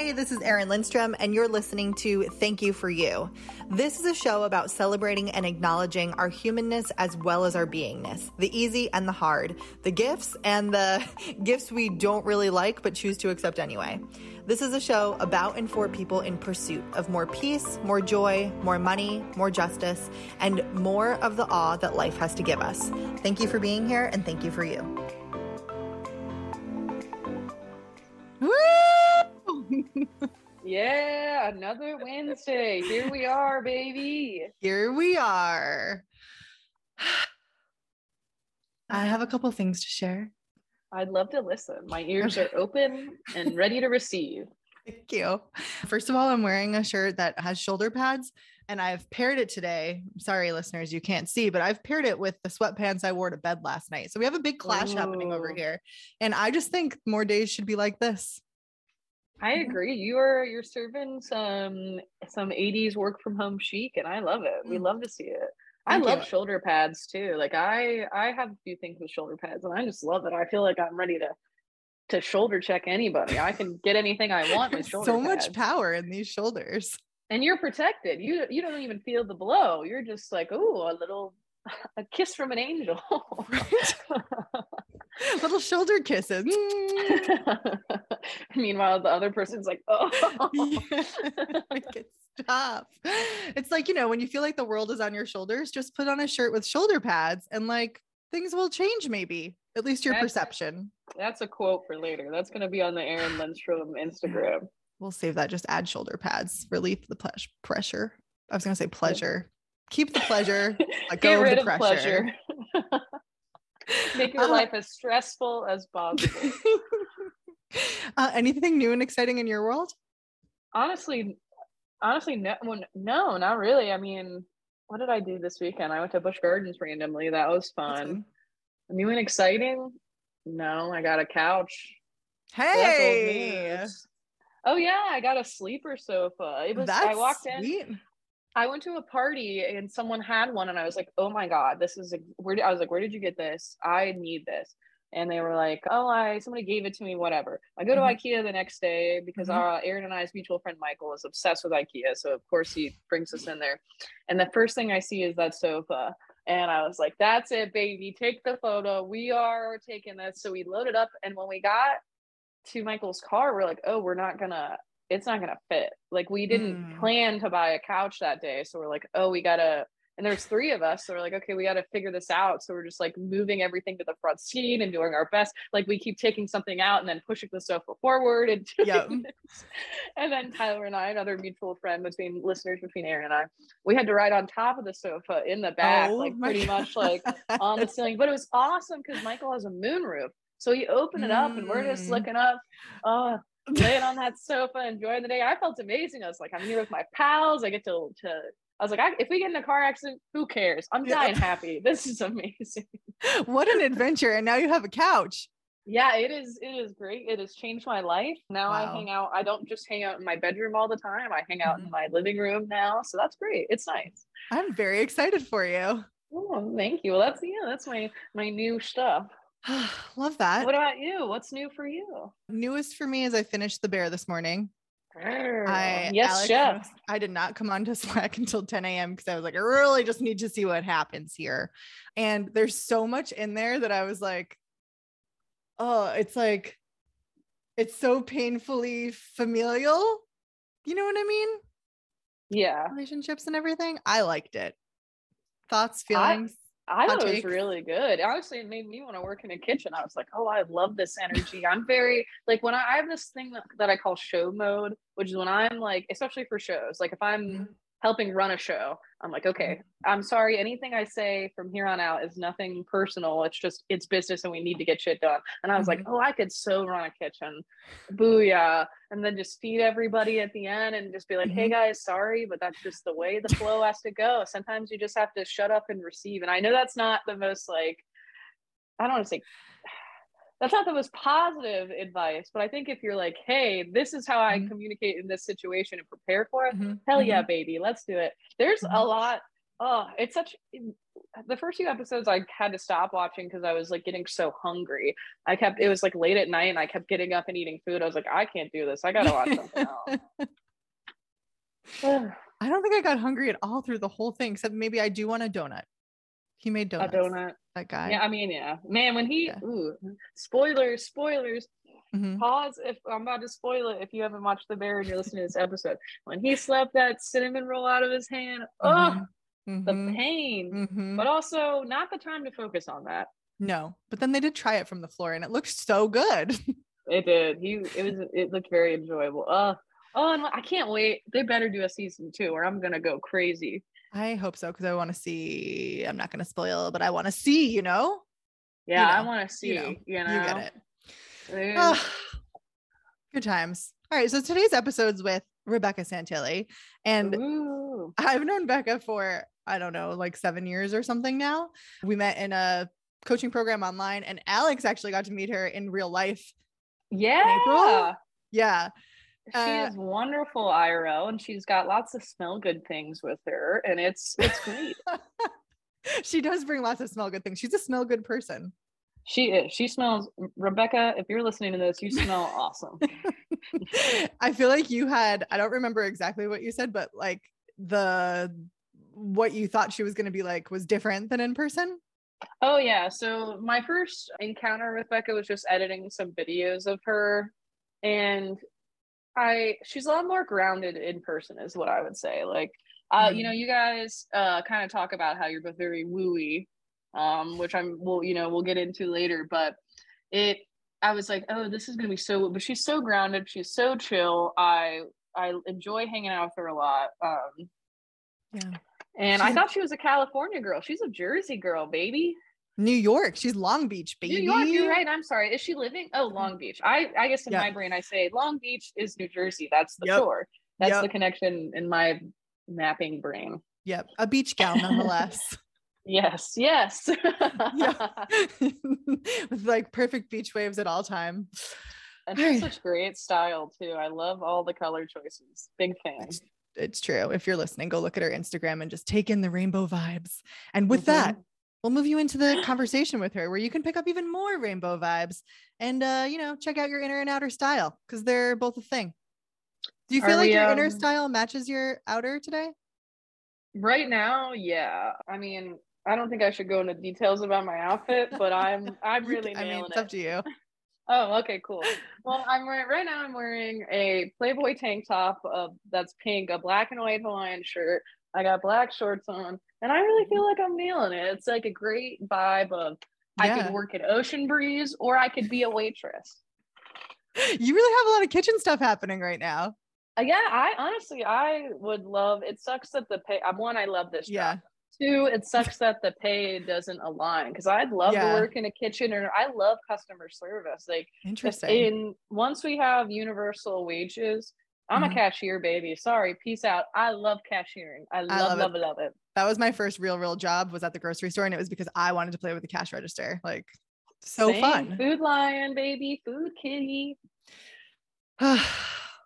Hey, this is Erin Lindstrom, and you're listening to Thank You for You. This is a show about celebrating and acknowledging our humanness as well as our beingness, the easy and the hard, the gifts and the gifts we don't really like but choose to accept anyway. This is a show about and for people in pursuit of more peace, more joy, more money, more justice, and more of the awe that life has to give us. Thank you for being here, and thank you for you. Yeah, another Wednesday. Here we are, baby. Here we are. I have a couple things to share. I'd love to listen. My ears are open and ready to receive. Thank you. First of all, I'm wearing a shirt that has shoulder pads and I've paired it today. Sorry, listeners, you can't see, but I've paired it with the sweatpants I wore to bed last night. So we have a big clash happening over here. And I just think more days should be like this. I agree. You are you're serving some some 80s work from home chic and I love it. We Mm. love to see it. I Thank love you. shoulder pads too. Like I I have a few things with shoulder pads and I just love it. I feel like I'm ready to to shoulder check anybody. I can get anything I want with shoulder so much power in these shoulders. and you're protected. You you don't even feel the blow. You're just like, oh, a little a kiss from an angel. Little shoulder kisses. Meanwhile, the other person's like, oh, Yeah. Make it stop. It's like, you know, when you feel like the world is on your shoulders, just put on a shirt with shoulder pads and like things will change, maybe. At least your That's- perception. that's a quote for later. That's going to be on the Erin Lindstrom Instagram. We'll save that. Just add shoulder pads, relieve the pressure. I was going to say pleasure. Keep the pleasure. Let go Get of rid the of pressure. pleasure. Make your Uh, life as stressful as possible. uh, anything new and exciting in your world? honestly, honestly, no, well, no, not really. I mean, what did I do this weekend? I went to Busch Gardens randomly. That was fun. New and exciting? No, I got a couch. So that's old Hey. Oh yeah, I got a sleeper sofa. It was that's I walked in. sweet. I went to a party and someone had one and I was like, "Oh my god, this is a, where I was like, "Where did you get this? I need this." And they were like, "Oh, I somebody gave it to me, whatever." I go to Mhm. IKEA the next day because Mhm. uh, Erin and I's mutual friend Michael is obsessed with IKEA, so of course he brings us in there. And the first thing I see is that sofa. And I was like, that's it, baby. Take the photo. We are taking this. So we loaded up. And when we got to Michael's car, we're like, oh, we're not gonna, it's not gonna fit. Like we didn't Mm. plan to buy a couch that day. So we're like, oh, we gotta, and there's three of us. So we're like, okay, we gotta figure this out. So we're just like moving everything to the front seat and doing our best. Like we keep taking something out and then pushing the sofa forward and Yep. And then Tyler and I, another mutual friend between listeners between Erin and I, we had to ride on top of the sofa in the back, Oh like pretty much like on the ceiling. But it was awesome because Michael has a moonroof. So he opened it up and we're just Mm. looking up, uh, laying on that sofa, enjoying the day. I felt amazing. I was like, I'm here with my pals. I get to to I was like, I, if we get in a car accident, who cares? I'm Yeah. dying happy. This is amazing. what an adventure. And now you have a couch. Yeah, it is. It is great. It has changed my life. Now I hang out. I don't just hang out in my bedroom all the time. I hang out Mhm. in my living room now. So that's great. It's nice. I'm very excited for you. Oh, thank you. Well, that's yeah, that's my my new stuff. Love that. What about you? What's new for you? Newest for me is I finished the bear this morning. I yes, Alex chef. I did not come on to Slack until 10 a.m. because I was like, I really just need to see what happens here. And there's so much in there that I was like, oh, it's like it's so painfully familial. You know what I mean? Yeah, Relationships and everything. I liked it. Thoughts, feelings. I Hot thought it was really good. Honestly, it made me want to work in a kitchen. I was like, oh, I love this energy. I'm very like when I, I have this thing that, that I call show mode, which is when I'm like, especially for shows, like if I'm Mhm. Helping run a show, I'm like, okay, mm-hmm. I'm sorry. Anything I say from here on out is nothing personal. It's just it's business, and we need to get shit done. And I was like, mm-hmm. oh, I could so run a kitchen, booyah! And then just feed everybody at the end, and just be like, hey mm-hmm. guys, sorry, but that's just the way the flow has to go. Sometimes you just have to shut up and receive. And I know that's not the most like, I don't want to say. That's not the most positive advice, but I think if you're like, "Hey, this is how I Mhm. communicate in this situation and prepare for it," Mhm, hell yeah baby let's do it there's a Mhm. lot oh it's such the first few episodes I had to stop watching because I was like getting so hungry. I kept it was like late at night and I kept getting up and eating food. I was like, I can't do this. I gotta watch something else. I don't think I got hungry at all through the whole thing, except maybe I do want a donut. He made donuts. A donut. That guy. Yeah, I mean, yeah. Man, when he yeah. ooh, spoilers, spoilers. Mm-hmm. Pause if I'm about to spoil it if you haven't watched The Bear and you're listening to this episode. When he slapped that cinnamon roll out of his hand, mm-hmm. oh mm-hmm. the pain, mm-hmm. but also not the time to focus on that. No, but then they did try it from the floor and it looked so good. it did. He it was it looked very enjoyable. Uh oh, and I can't wait. They better do a season two or I'm gonna go crazy. I hope so because I want to see. I'm not gonna spoil, but I want to see. You know. Yeah, you know, I want to see. You know, you know, you get it. Oh, good times. All right, so today's episode's with Rebecca Santilli, and Ooh. I've known Becca for I don't know, like seven years or something now. We met in a coaching program online, and Alex actually got to meet her in real life. Yeah. Yeah. She uh, is wonderful, IRL, and she's got lots of smell good things with her, and it's it's great. she does bring lots of smell good things. She's a smell good person. She is. She smells Rebecca, if you're listening to this, you smell awesome. I feel like you had, I don't remember exactly what you said, but like the what you thought she was going to be like was different than in person? Oh yeah. So my first encounter with Becca was just editing some videos of her and I she's a lot more grounded in person is what I would say. Like uh mm. you know, mm. you guys uh kind of talk about how you're both very wooey um which I'm will you know, we'll get into later, but it I was like, "Oh, this is going to be so but she's so grounded, she's so chill. I I enjoy hanging out with her a lot. Um yeah. And She's I thought she was a California girl. She's a Jersey girl, baby. New York. She's Long Beach, baby. New York, you're right. I'm sorry. Is she living? Oh, Long Beach. I I guess in my brain I say Long Beach is New Jersey. That's the yep. shore. That's yep. the connection in my mapping brain. Yep. A beach gal nonetheless. yes, yes. With like perfect beach waves at all time. And such great style too. I love all the color choices. Big fan it's true. If you're listening, go look at her Instagram and just take in the rainbow vibes. And with mm-hmm. that, we'll move you into the conversation with her where you can pick up even more rainbow vibes and uh, you know, check out your inner and outer style because they're both a thing. Do you feel Are like we, your um, inner style matches your outer today? Right now, yeah. I mean, I don't think I should go into details about my outfit, but I'm I'm really I mean, it's it. up to you. Oh, okay, cool. Well, I'm wearing right now. I'm wearing a Playboy tank top uh, that's pink, a black and white Hawaiian shirt. I got black shorts on, and I really feel like I'm nailing it. It's like a great vibe of yeah. I could work at Ocean Breeze or I could be a waitress. You really have a lot of kitchen stuff happening right now. Uh, yeah, I honestly I would love. It sucks that the pay. I'm one. I love this job. Yeah two, it sucks that the pay doesn't align because I'd love yeah. to work in a kitchen or I love customer service. Like interesting. In once we have universal wages, I'm mm-hmm. a cashier baby. Sorry, peace out. I love cashiering. I love, I love, love, it. love it. That was my first real, real job was at the grocery store, and it was because I wanted to play with the cash register. Like so Same. fun. Food lion, baby, food kitty.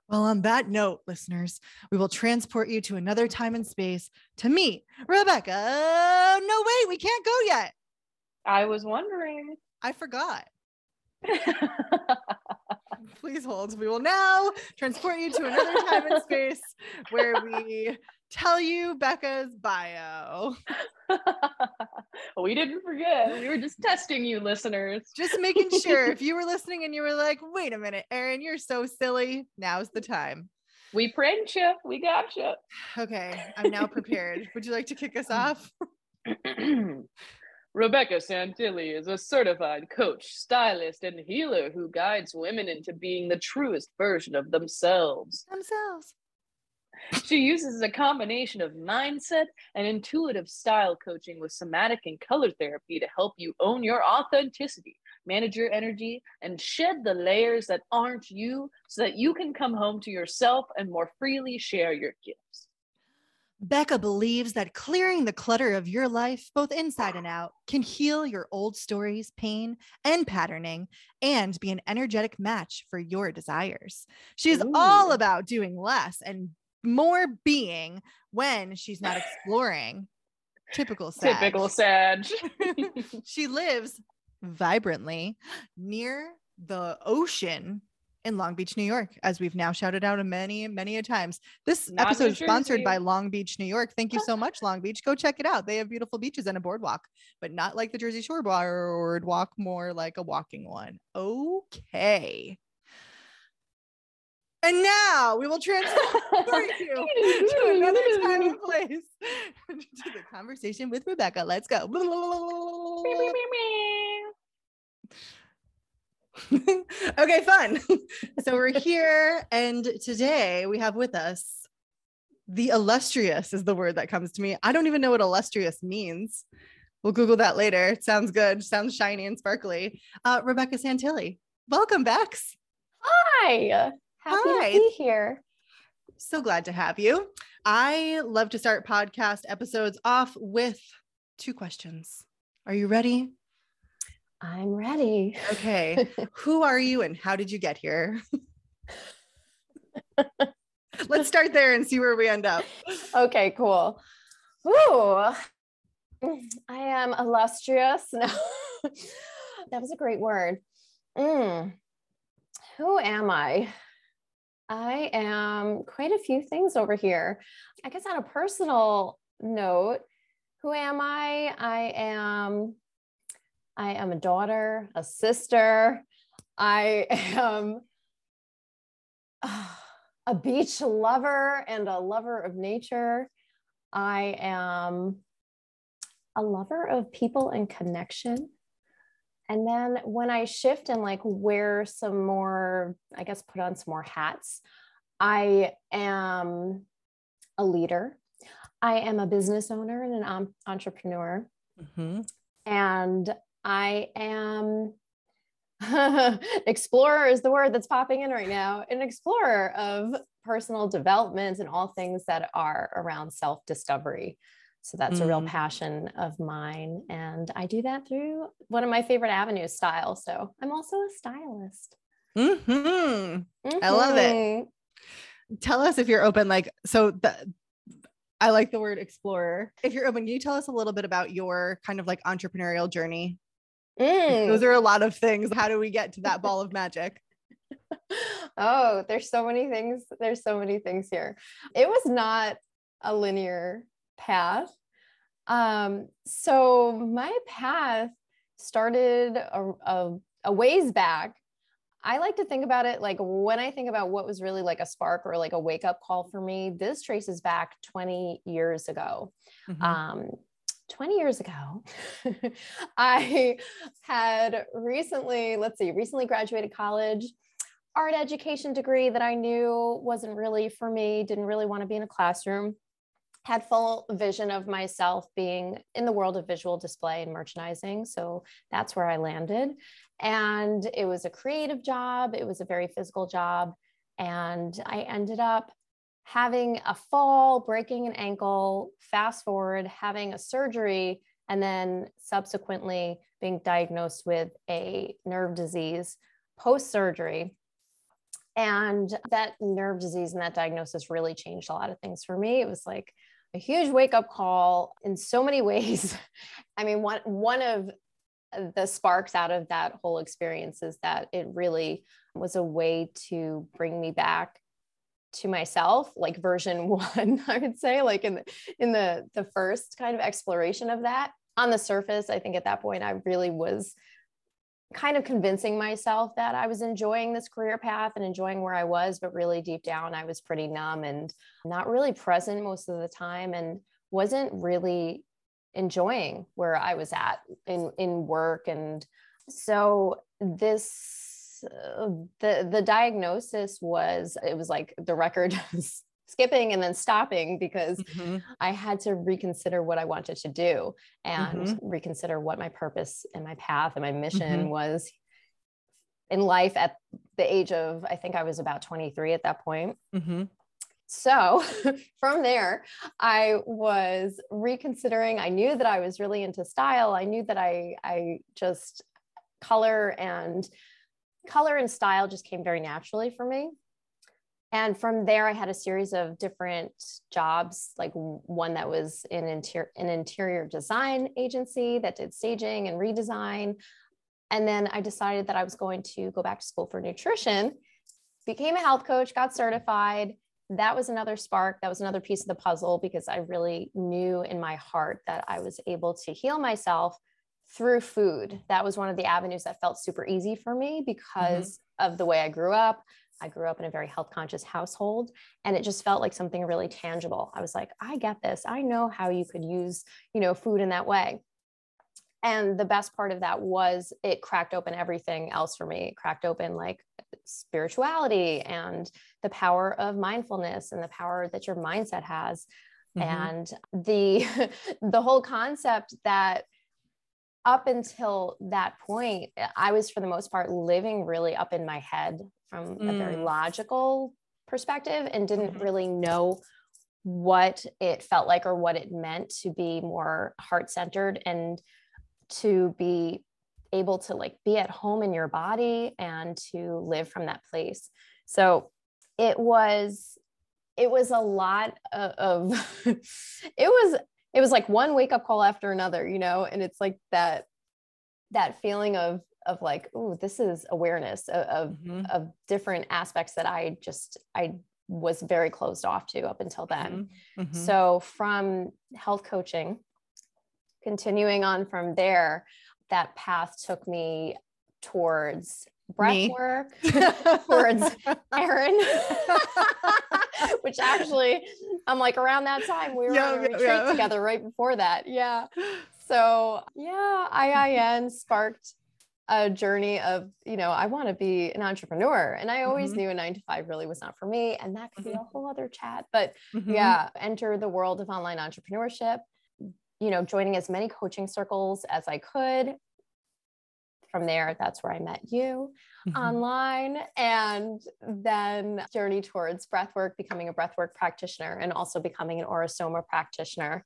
Well, on that note, listeners, we will transport you to another time and space to meet Rebecca. No, wait, we can't go yet. I was wondering. I forgot. Please hold. We will now transport you to another time and space where we tell you Becca's bio. we didn't forget. We were just testing you, listeners. Just making sure if you were listening and you were like, wait a minute, Erin, you're so silly. Now's the time. We pranked you. We got you. Okay. I'm now prepared. Would you like to kick us off? Rebecca Santilli is a certified coach, stylist, and healer who guides women into being the truest version of themselves. Themselves. She uses a combination of mindset and intuitive style coaching with somatic and color therapy to help you own your authenticity, manage your energy, and shed the layers that aren't you so that you can come home to yourself and more freely share your gifts. Becca believes that clearing the clutter of your life, both inside and out, can heal your old stories, pain, and patterning, and be an energetic match for your desires. She's Ooh. all about doing less and more being when she's not exploring Typical Sag. Typical Sag. she lives vibrantly near the ocean in Long Beach, New York, as we've now shouted out many, many a times. This Not episode is sponsored by Long Beach, New York. Thank you so much, Long Beach. Go check it out. They have beautiful beaches and a boardwalk, but not like the Jersey Shore boardwalk, more like a walking one. Okay. And now we will transfer you to another time and place to the conversation with Rebecca. Let's go. okay, fun. so we're here, and today we have with us the illustrious is the word that comes to me. I don't even know what illustrious means. We'll Google that later. It sounds good. Sounds shiny and sparkly. Uh, Rebecca Santilli, welcome, Bex. Hi. Happy Hi. to be here. So glad to have you. I love to start podcast episodes off with two questions. Are you ready? I'm ready. Okay. Who are you and how did you get here? Let's start there and see where we end up. okay, cool. Ooh. I am illustrious. No. that was a great word. Mm. Who am I? I am quite a few things over here. I guess on a personal note, who am I? I am I am a daughter, a sister. I am a beach lover and a lover of nature. I am a lover of people and connection. And then when I shift and like wear some more, I guess put on some more hats, I am a leader. I am a business owner and an entrepreneur. Mhm. And I am explorer is the word that's popping in right now an explorer of personal development and all things that are around self discovery. So that's a real Mm. passion of mine. And I do that through one of my favorite avenues, style. So I'm also a stylist. Mhm. I love it. Mhm. Tell us if you're open. Like, so the, I like the word explorer. If you're open, can you tell us a little bit about your kind of like entrepreneurial journey? Mm. Those are a lot of things. How do we get to that ball of magic? oh, there's so many things. There's so many things here. It was not a linear path. Um, so my path started a, a, a ways back. I like to think about it like when I think about what was really like a spark or like a wake up call for me, this traces back 20 years ago. Mhm. Um, 20 years ago, I had recently, let's see, recently graduated college, art education degree that I knew wasn't really for me, didn't really want to be in a classroom. Had full vision of myself being in the world of visual display and merchandising. So that's where I landed. And it was a creative job, it was a very physical job. And I ended up having a fall, breaking an ankle, fast forward, having a surgery, and then subsequently being diagnosed with a nerve disease post surgery. And that nerve disease and that diagnosis really changed a lot of things for me. It was like a huge wake up call in so many ways. I mean, one, one of the sparks out of that whole experience is that it really was a way to bring me back to myself like version one i would say like in the in the the first kind of exploration of that. On the surface i think at that point i really was kind of convincing myself that i was enjoying this career path and enjoying where i was but really deep down i was pretty numb and not really present most of the time and wasn't really enjoying where i was at in in work. And so this the the diagnosis was it was like the record skipping and then stopping because Mhm. I had to reconsider what I wanted to do and Mhm. reconsider what my purpose and my path and my mission Mhm. was in life at the age of I think I was about 23 at that point. Mhm. So from there, I was reconsidering. I knew that I was really into style. I knew that I I just color and color and style just came very naturally for me. and from there i had a series of different jobs like one that was in interior an interior design agency that did staging and redesign. And then i decided that i was going to go back to school for nutrition became a health coach got certified. That was another spark. That was another piece of the puzzle because i really knew in my heart that i was able to heal myself through food that was one of the avenues that felt super easy for me mm-hmm. because mm-hmm. of the way i grew up I grew up in a very health conscious household and it just felt like something really tangible. I was like, I get this. I know how you could use, you know, food in that way. And the best part of that was it cracked open everything else for me. It cracked open like spirituality and the power of mindfulness and the power that your mindset has. Mm-hmm. And the the whole concept that up until that point, I was for the most part living really up in my head from mm. a very mm. logical perspective and didn't mm-hmm. really know what it felt like or what it meant to be more heart centered and to be able to like be at home in your body and to live from that place. So it was it was a lot of, of it was it was like one wake up call after another, you know, and it's like that that feeling of of like, oh, this is awareness of of, mm-hmm. of, different aspects that I just I was very closed off to up until then. Mm-hmm. mm-hmm. So from health coaching, continuing on from there, that path took me towards breath Me. work towards Erin, which actually I'm like around that time we were yeah, on a retreat yeah. together right before that. Yeah. So yeah, IIN sparked a journey of, you know, I want to be an entrepreneur. And I always mm-hmm. knew a nine to five really was not for me. And that could mm-hmm. be a whole other chat. But mm-hmm. yeah, enter the world of online entrepreneurship, you know, joining as many coaching circles as I could, from there, that's where I met you mm-hmm. online. And then journey towards breathwork, becoming a breathwork practitioner, and also becoming an Aura-Soma practitioner.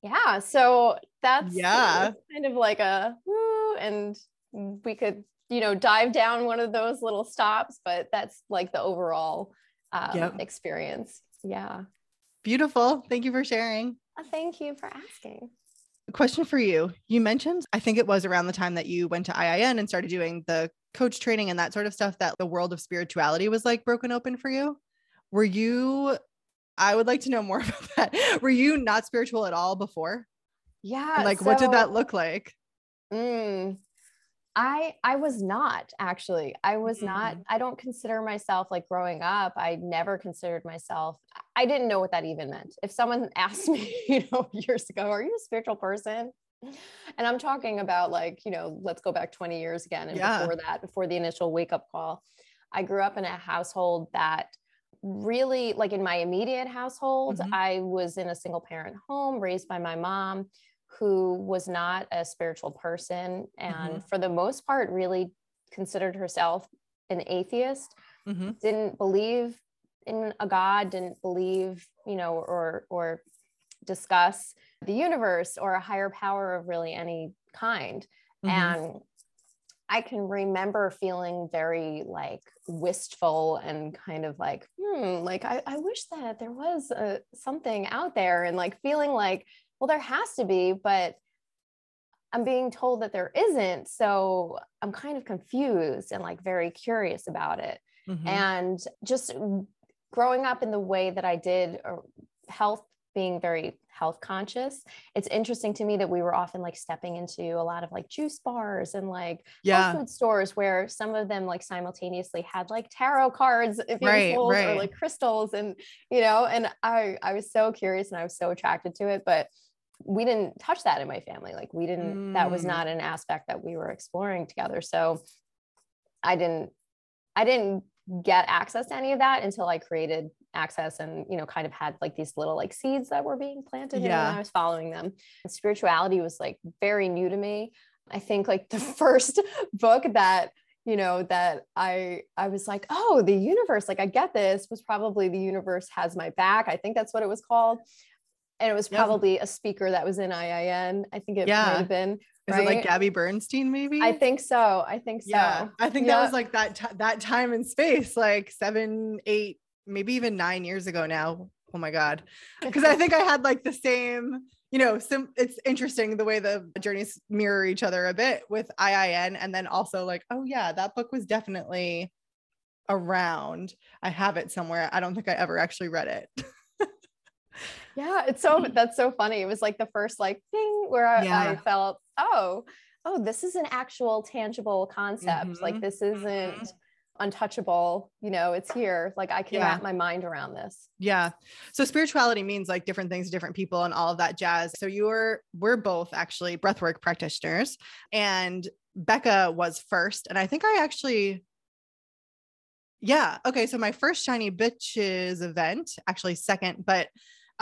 Yeah. So that's yeah, kind of like a woo, and we could, you know, dive down one of those little stops, but that's like the overall um, yep. experience. Yeah. Beautiful. Thank you for sharing. Thank you for asking question for you. You mentioned, I think it was around the time that you went to IIN and started doing the coach training and that sort of stuff that the world of spirituality was like broken open for you. Were you, I would like to know more about that. Were you not spiritual at all before? Yeah. And like, so, what did that look like? Mm, I I was not actually. I was mm-hmm. not I don't consider myself like growing up, I never considered myself I didn't know what that even meant. If someone asked me, you know, years ago, are you a spiritual person? And I'm talking about like, you know, let's go back 20 years again and yeah. before that, before the initial wake up call. I grew up in a household that really like in my immediate household, mm-hmm. I was in a single parent home raised by my mom who was not a spiritual person and mm-hmm. for the most part really considered herself an atheist mm-hmm. didn't believe in a god didn't believe you know or or discuss the universe or a higher power of really any kind mm-hmm. and I can remember feeling very like wistful and kind of like, hmm, like I, I wish that there was a, something out there and like feeling like well, there has to be, but I'm being told that there isn't. So I'm kind of confused and like very curious about it. Mm-hmm. And just growing up in the way that I did, health being very health conscious it's interesting to me that we were often like stepping into a lot of like juice bars and like yeah. food stores where some of them like simultaneously had like tarot cards right, right. or like crystals and you know and i i was so curious and i was so attracted to it but we didn't touch that in my family. Like we didn't, mm. that was mm. not an aspect that we were exploring together. So I didn't, I didn't get access to any of that until I created access and, you know, kind of had like these little like seeds that were being planted yeah. and I was following them. And spirituality was like very new to me. I think like the first book that you know that i i was like oh the universe like i get this was probably the universe has my back i think that's what it was called and it was probably a speaker that was in IIN. I think it yeah. might have been. Is right? it like Gabby Bernstein? Maybe. I think so. I think so. Yeah, I think that was like that t- that time and space, like seven, eight maybe even nine years ago now. Oh my God. Because I think I had like the same, you know, sim- it's interesting the way the journeys mirror each other a bit with IIN. And then also like, oh yeah, that book was definitely around. I have it somewhere. I don't think I ever actually read it. yeah, it's so that's so funny. It was like the first like thing where I, yeah. I felt, oh, oh, this is an actual tangible concept. Mm-hmm. Like this isn't mm-hmm. untouchable, you know, it's here. Like I can yeah. wrap my mind around this. Yeah. So spirituality means like different things to different people and all of that jazz. So you're we're both actually breathwork practitioners and Becca was first. And I think I actually yeah. Okay. So my first Shiny Bitches event, actually second, but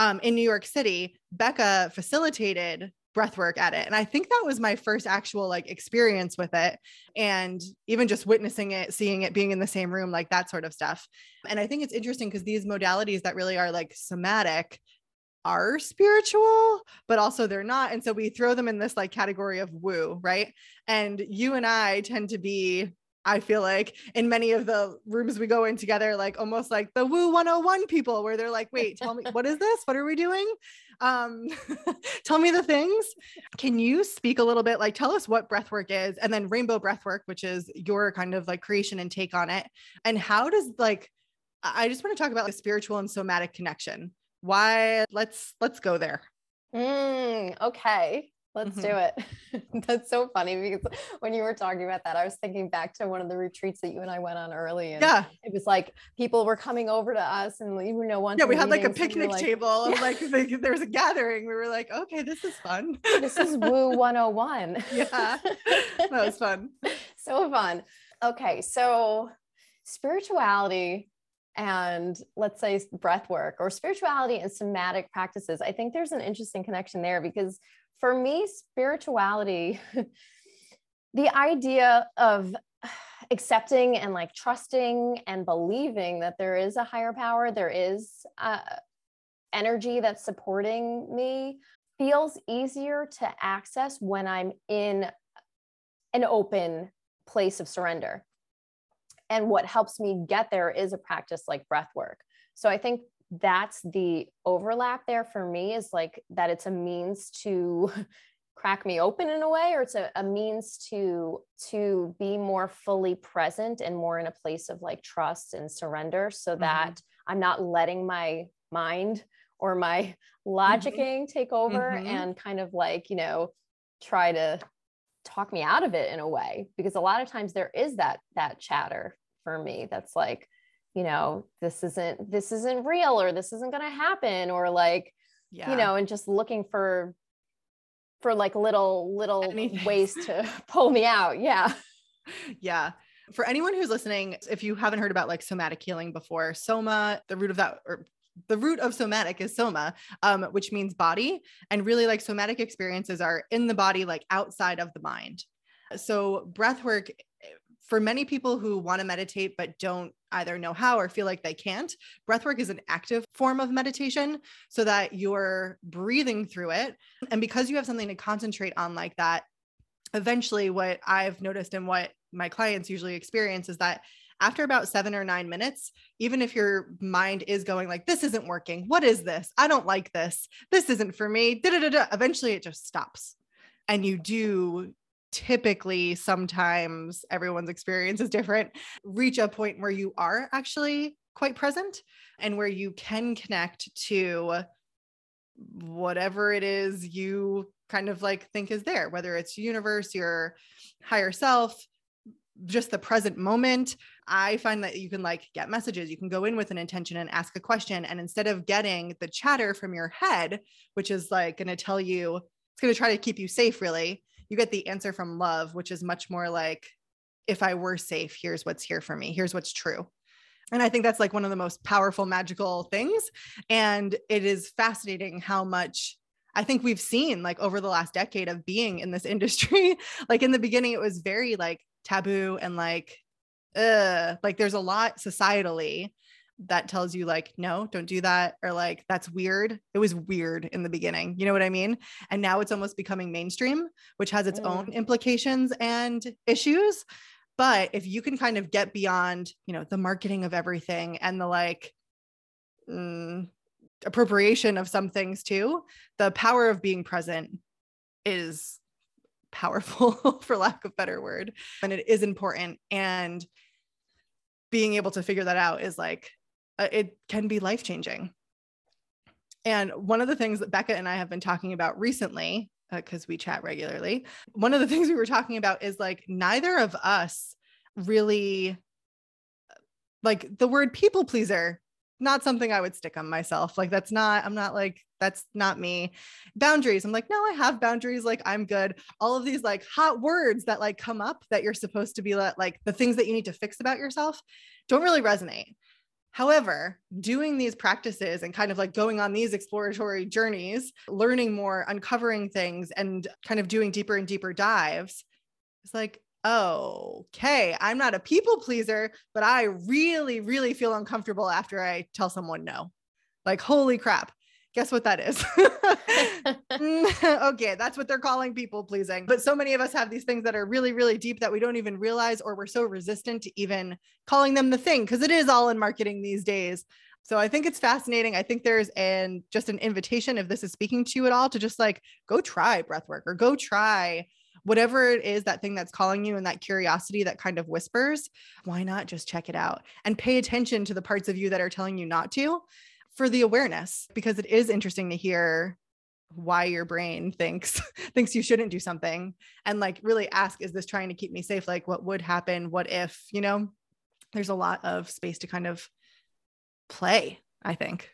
um, in New York City, Becca facilitated breathwork at it. And I think that was my first actual like experience with it. And even just witnessing it, seeing it, being in the same room, like that sort of stuff. And I think it's interesting because these modalities that really are like somatic are spiritual, but also they're not. And so we throw them in this like category of woo, right? And you and I tend to be I feel like in many of the rooms we go in together, like almost like the woo 101 people where they're like, wait, tell me, what is this? What are we doing? Um, tell me the things. Can you speak a little bit, like tell us what breathwork is and then rainbow breathwork, which is your kind of like creation and take on it. And how does like, I just want to talk about the spiritual and somatic connection. Why let's, let's go there. Mm, okay. Let's mm-hmm. do it. That's so funny because when you were talking about that, I was thinking back to one of the retreats that you and I went on early. And yeah. It was like people were coming over to us and you know, one. Yeah, we had like a picnic like, table. Yeah. Like, like there was a gathering. We were like, okay, this is fun. this is Woo 101. yeah. That was fun. so fun. Okay. So spirituality and let's say breath work or spirituality and somatic practices i think there's an interesting connection there because for me, spirituality, the idea of accepting and like trusting and believing that there is a higher power, there is uh, energy that's supporting me feels easier to access when I'm in an open place of surrender. And what helps me get there is a practice like breath work. So I think that's the overlap there for me is like that it's a means to crack me open in a way or it's a, a means to to be more fully present and more in a place of like trust and surrender so mm-hmm. that i'm not letting my mind or my mm-hmm. logicking mm-hmm. take over mm-hmm. and kind of like you know try to talk me out of it in a way because a lot of times there is that that chatter for me that's like you know this isn't this isn't real or this isn't going to happen or like yeah. you know and just looking for for like little little Anything. ways to pull me out yeah yeah for anyone who's listening if you haven't heard about like somatic healing before soma the root of that or the root of somatic is soma um, which means body and really like somatic experiences are in the body like outside of the mind so breath work for many people who want to meditate but don't either know how or feel like they can't, breathwork is an active form of meditation so that you're breathing through it. And because you have something to concentrate on like that, eventually what I've noticed and what my clients usually experience is that after about seven or nine minutes, even if your mind is going like, this isn't working, what is this? I don't like this. This isn't for me. Da-da-da-da. Eventually it just stops. And you do typically sometimes everyone's experience is different reach a point where you are actually quite present and where you can connect to whatever it is you kind of like think is there whether it's universe your higher self just the present moment. I find that you can like get messages. You can go in with an intention and ask a question and instead of getting the chatter from your head which is like going to tell you it's going to try to keep you safe really you get the answer from love, which is much more like, if I were safe, here's what's here for me, here's what's true. And I think that's like one of the most powerful, magical things. And it is fascinating how much I think we've seen like over the last decade of being in this industry. like in the beginning, it was very like taboo and like, uh, like there's a lot societally that tells you like no don't do that or like that's weird. It was weird in the beginning you know what i mean? And now it's almost becoming mainstream which has its mm. own implications and issues. But if you can kind of get beyond you know the marketing of everything and the like mm, appropriation of some things too the power of being present is powerful for lack of better word and it is important. And being able to figure that out is like uh, it can be life changing and one of the things that becca and i have been talking about recently because uh, we chat regularly one of the things we were talking about is like neither of us really like the word people pleaser not something I would stick on myself. Like that's not, I'm not like, that's not me. Boundaries. I'm like, no, I have boundaries. Like I'm good. All of these like hot words that like come up that you're supposed to be like, like the things that you need to fix about yourself don't really resonate. However, doing these practices and kind of like going on these exploratory journeys, learning more, uncovering things, and kind of doing deeper and deeper dives, it's like, okay, I'm not a people pleaser, but I really, really feel uncomfortable after I tell someone no. Like, holy crap. Guess what that is? Mm, okay, that's what they're calling people pleasing. But so many of us have these things that are really, really deep that we don't even realize, or we're so resistant to even calling them the thing because it is all in marketing these days. So I think it's fascinating. I think there's an just an invitation if this is speaking to you at all to just like go try breath work or go try whatever it is that thing that's calling you and that curiosity that kind of whispers why not just check it out and pay attention to the parts of you that are telling you not to for the awareness because it is interesting to hear why your brain thinks thinks you shouldn't do something and like really ask is this trying to keep me safe like what would happen what if you know there's a lot of space to kind of play i think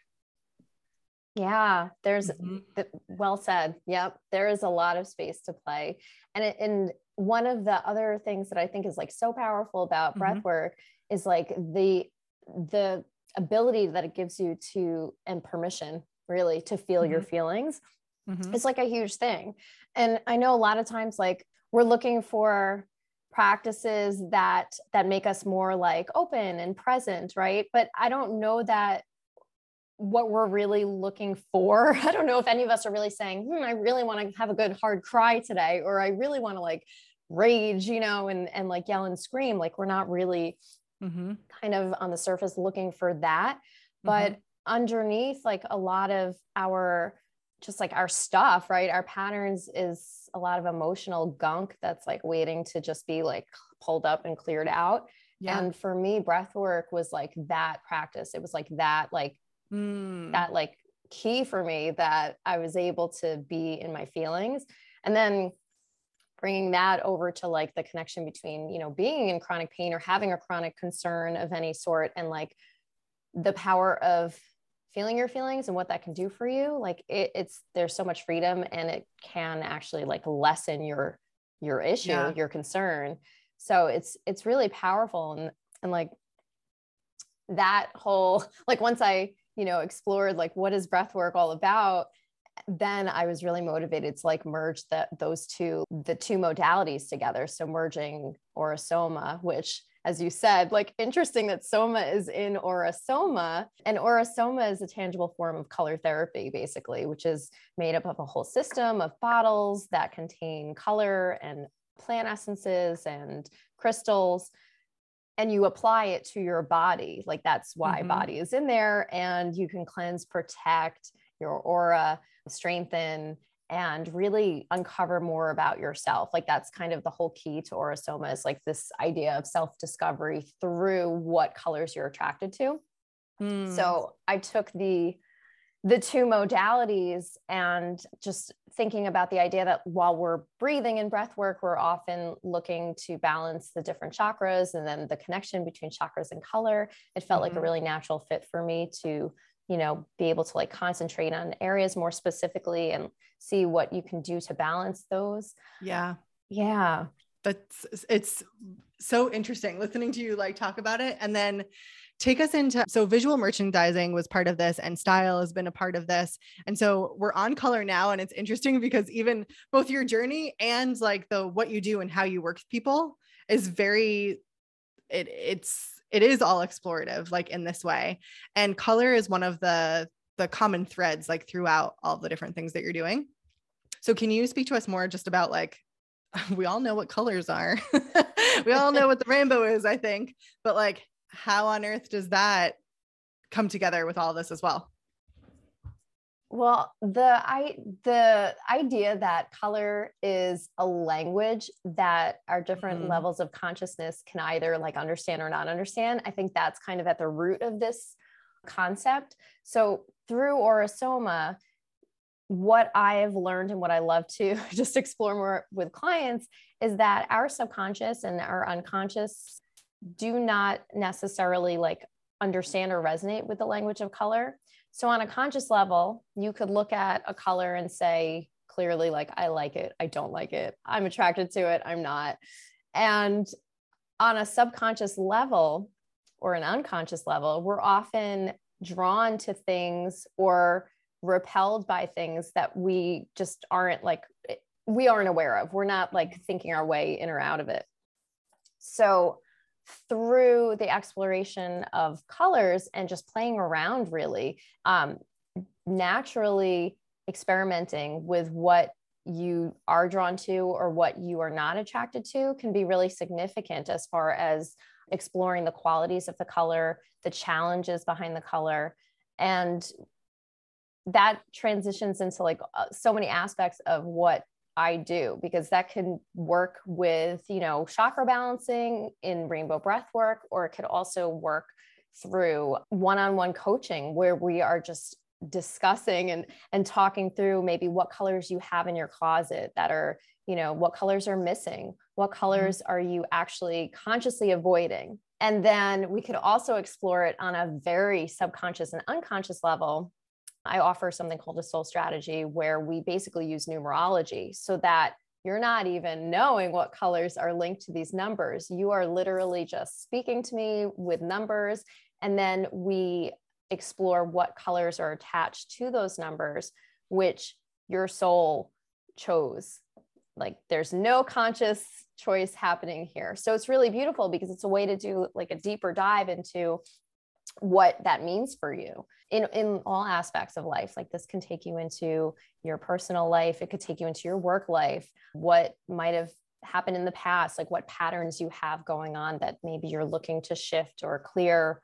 yeah, there's mm-hmm. the, well said. Yep, there is a lot of space to play, and it, and one of the other things that I think is like so powerful about mm-hmm. breath work is like the the ability that it gives you to and permission really to feel mm-hmm. your feelings. Mm-hmm. It's like a huge thing, and I know a lot of times like we're looking for practices that that make us more like open and present right but i don't know that what we're really looking for. I don't know if any of us are really saying, hmm, I really want to have a good hard cry today, or I really want to like rage, you know, and and like yell and scream. Like we're not really mm-hmm. kind of on the surface looking for that. But mm-hmm. underneath, like a lot of our just like our stuff, right? Our patterns is a lot of emotional gunk that's like waiting to just be like pulled up and cleared out. Yeah. And for me, breath work was like that practice. It was like that, like mm. that like key for me that I was able to be in my feelings. And then bringing that over to like the connection between, you know, being in chronic pain or having a chronic concern of any sort and like the power of feeling your feelings and what that can do for you like it, it's there's so much freedom and it can actually like lessen your your issue yeah. your concern so it's it's really powerful and and like that whole like once i you know explored like what is breath work all about then i was really motivated to like merge that those two the two modalities together so merging aura-soma which as you said like interesting that soma is in aura-soma and aura-soma is a tangible form of color therapy basically which is made up of a whole system of bottles that contain color and plant essences and crystals and you apply it to your body. Like that's why mm-hmm. body is in there. And you can cleanse, protect your aura, strengthen, and really uncover more about yourself. Like that's kind of the whole key to Aura-Soma is like this idea of self discovery through what colors you're attracted to. Mm. So I took the the two modalities and just thinking about the idea that while we're breathing in breath work, we're often looking to balance the different chakras and then the connection between chakras and color. It felt mm-hmm. like a mm-hmm. really natural fit for me to, you know, be able to like concentrate on areas more specifically and see what you can do to balance those. Yeah. Yeah. That's it's so interesting listening to you like talk about it and then take us into so visual merchandising was part of this and style has been a part of this and so we're on color now and it's interesting because even both your journey and like the what you do and how you work with people is very it it's it is all explorative like in this way. And color is one of the the common threads like throughout all the different things that you're doing. So can you speak to us more just about like we all know what colors are. We all know what the rainbow is i think. But like how on earth does that come together with all this as well? Well, the I the idea that color is a language that our different mm-hmm. levels of consciousness can either like understand or not understand, I think that's kind of at the root of this concept. So through Aura-Soma, what I have learned and what I love to just explore more with clients is that our subconscious and our unconscious do not necessarily like understand or resonate with the language of color. So, on a conscious level, you could look at a color and say clearly, like, I like it, I don't like it, I'm attracted to it, I'm not. And on a subconscious level or an unconscious level, we're often drawn to things or repelled by things that we just aren't like, we aren't aware of. We're not like thinking our way in or out of it. So, through the exploration of colors and just playing around really um, naturally experimenting with what you are drawn to or what you are not attracted to can be really significant as far as exploring the qualities of the color the challenges behind the color and that transitions into like uh, so many aspects of what I do because that can work with, you know, chakra balancing in rainbow breath work, or it could also work through one-on-one coaching where we are just discussing and and talking through maybe what colors you have in your closet that are you know what colors are missing what mm-hmm. colors mm-hmm. are you actually consciously avoiding and then we could also explore it on a very subconscious and unconscious level I offer something called a soul strategy where we basically use numerology so that you're not even knowing what colors are linked to these numbers. You are literally just speaking to me with numbers. And then we explore what colors are attached to those numbers, which your soul chose. Like there's no conscious choice happening here. So it's really beautiful because it's a way to do like a deeper dive into what that means for you in in all aspects of life like this can take you into your personal life it could take you into your work life what might have happened in the past like what patterns you have going on that maybe you're looking to shift or clear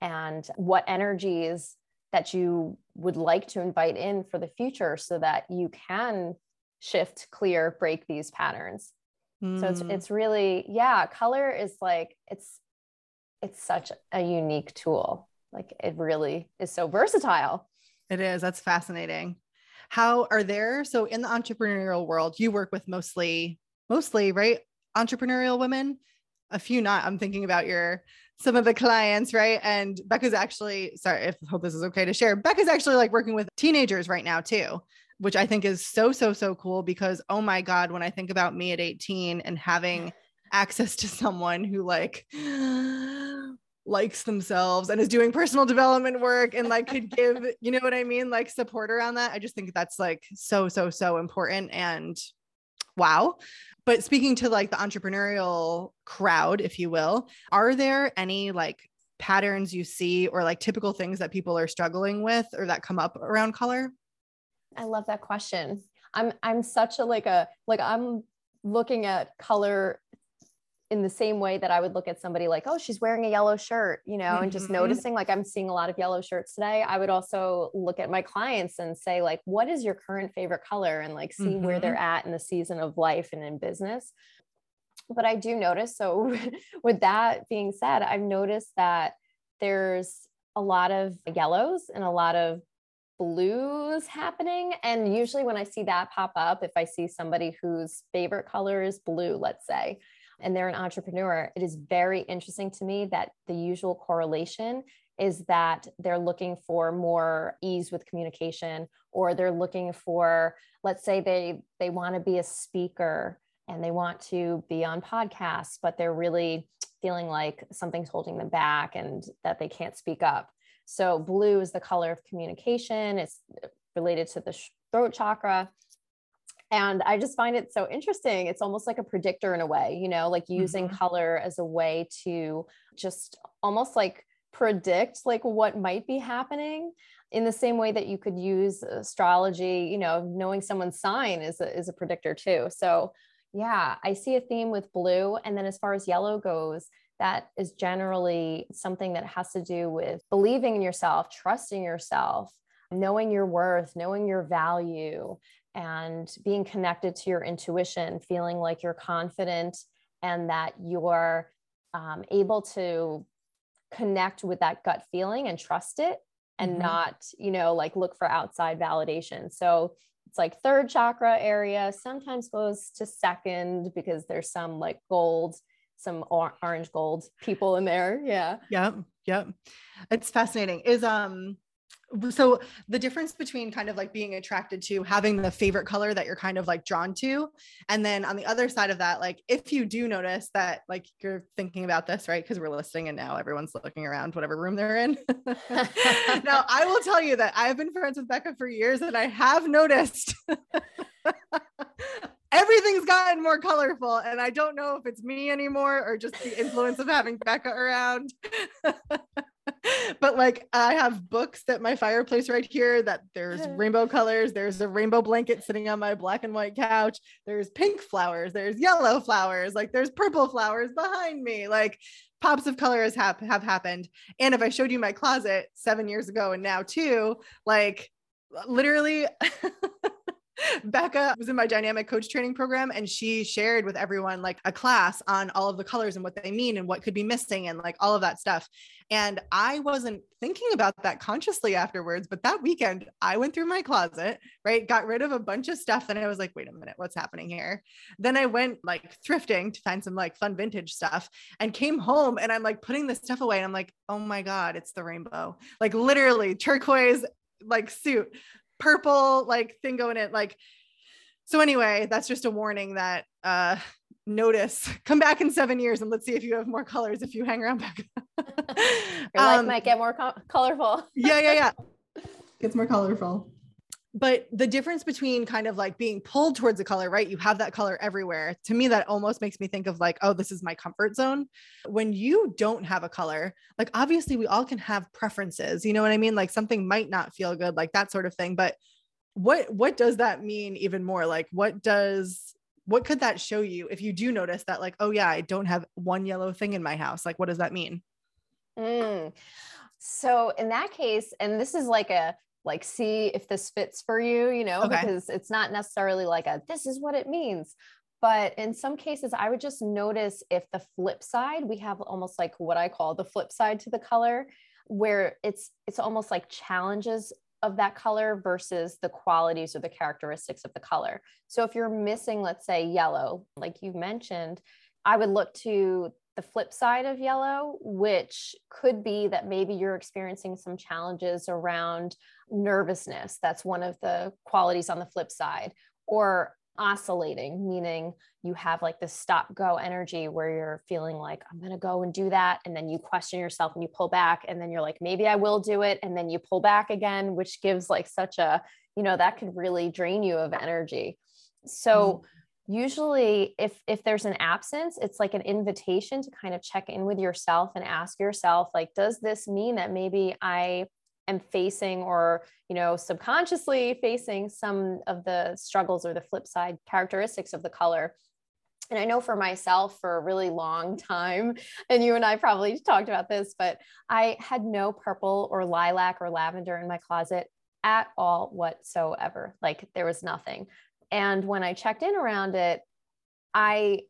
and what energies that you would like to invite in for the future so that you can shift clear break these patterns mm. so it's hmm. it's really yeah color is like it's it's such a unique tool. Like it really is so versatile. It is. That's fascinating. How are there so in the entrepreneurial world, you work with mostly mostly, right? Entrepreneurial women, a few not. I'm thinking about your some of the clients, right? And Becca's actually, sorry, if hope this is okay to share. Becca's actually like working with teenagers right now too, which I think is so, so, so cool because oh my God, when I think about me at 18 and having access to someone who like likes themselves and is doing personal development work and like could give, you know what I mean? Like support around that. I just think that's like so, so, so important. And wow. But speaking to like the entrepreneurial crowd, if you will, are there any like patterns you see or like typical things that people are struggling with or that come up around color? I love that question. I'm I'm such a like a like I'm looking at color in the same way that I would look at somebody like, oh, she's wearing a yellow shirt, you know, mm-hmm. and just mm-hmm. noticing like I'm seeing a lot of yellow shirts today. I would also look at my clients and say, like, what is your current favorite color? And like see mm-hmm. where they're mm-hmm. at in the season of life and in business. But I do notice, so with that being said, I've noticed that there's a lot of yellows and a lot of blues happening. And usually when I see that pop up, if I see somebody whose favorite color is blue, let's say, and they're an entrepreneur, it is very interesting to me that the usual correlation is that they're looking for more ease with communication or they're looking for let's say they they want to be a speaker and they want to be on podcasts but they're really feeling like something's holding them back and that they can't speak up. So blue is the color of communication it's related to the throat chakra and i just find it so interesting. It's almost like a predictor in a way you know like using mm-hmm. color as a way to just almost like predict like what might be happening in the same way that you could use astrology you know knowing someone's sign is a, is a predictor too. So yeah i see a theme with blue. And then as far as yellow goes that is generally something that has to do with believing in yourself, trusting yourself, knowing your worth, knowing your value, and being connected to your intuition, feeling like you're confident and that you're um, able to connect with that gut feeling and trust it and mm-hmm. not, you know, like look for outside validation. So it's like third chakra area, sometimes goes to second because there's some like gold, some or- orange gold people in there. Yeah. Yep. Yep. It's fascinating. Is um so the difference between kind of like being attracted to having the favorite color that you're kind of like drawn to and then on the other side of that like if you do notice that like you're thinking about this right because we're listening and now everyone's looking around whatever room they're in. Now i will tell you that i've been friends with becca for years and i have noticed everything's gotten more colorful and i don't know if it's me anymore or just the influence of having becca around but like I have books at my fireplace right here that there's rainbow colors. There's a rainbow blanket sitting on my black and white couch. There's pink flowers. There's yellow flowers. Like there's purple flowers behind me. Like pops of colors have have happened. And if I showed you my closet seven years ago and now too, like literally Becca was in my dynamic coach training program and she shared with everyone like a class on all of the colors and what they mean and what could be missing and like all of that stuff. And I wasn't thinking about that consciously afterwards, but that weekend I went through my closet, right? Got rid of a bunch of stuff and I was like, wait a minute, what's happening here? Then I went like thrifting to find some like fun vintage stuff and came home and I'm like putting this stuff away and I'm like, oh my God, it's the rainbow. Like literally turquoise like suit purple like thing going in like so anyway that's just a warning that uh notice come back in seven years and let's see if you have more colors if you hang around back your life um, might get more co- colorful. Yeah yeah yeah. Gets more colorful but the difference between kind of like being pulled towards a color, right? You have that color everywhere. To me, that almost makes me think of like, oh, this is my comfort zone. When you don't have a color, like obviously we all can have preferences. You know what I mean? Like something might not feel good, like that sort of thing. But what what does that mean even more? Like what does what could that show you if you do notice that, like, oh yeah, I don't have one yellow thing in my house? Like, what does that mean? Mm. So in that case, and this is like a like see if this fits for you you know okay. because it's not necessarily like a this is what it means but in some cases i would just notice if the flip side we have almost like what i call the flip side to the color where it's it's almost like challenges of that color versus the qualities or the characteristics of the color so if you're missing let's say yellow like you mentioned i would look to the flip side of yellow, which could be that maybe you're experiencing some challenges around nervousness. That's one of the qualities on the flip side. Or oscillating, meaning you have like this stop go energy where you're feeling like, I'm going to go and do that. And then you question yourself and you pull back. And then you're like, maybe I will do it. And then you pull back again, which gives like such a, you know, that could really drain you of energy. So, mm-hmm usually if if there's an absence it's like an invitation to kind of check in with yourself and ask yourself like does this mean that maybe i am facing or you know subconsciously facing some of the struggles or the flip side characteristics of the color and I know for myself for a really long time, and you and I probably talked about this, but I had no purple or lilac or lavender in my closet at all whatsoever. Like there was nothing and when i checked in around it i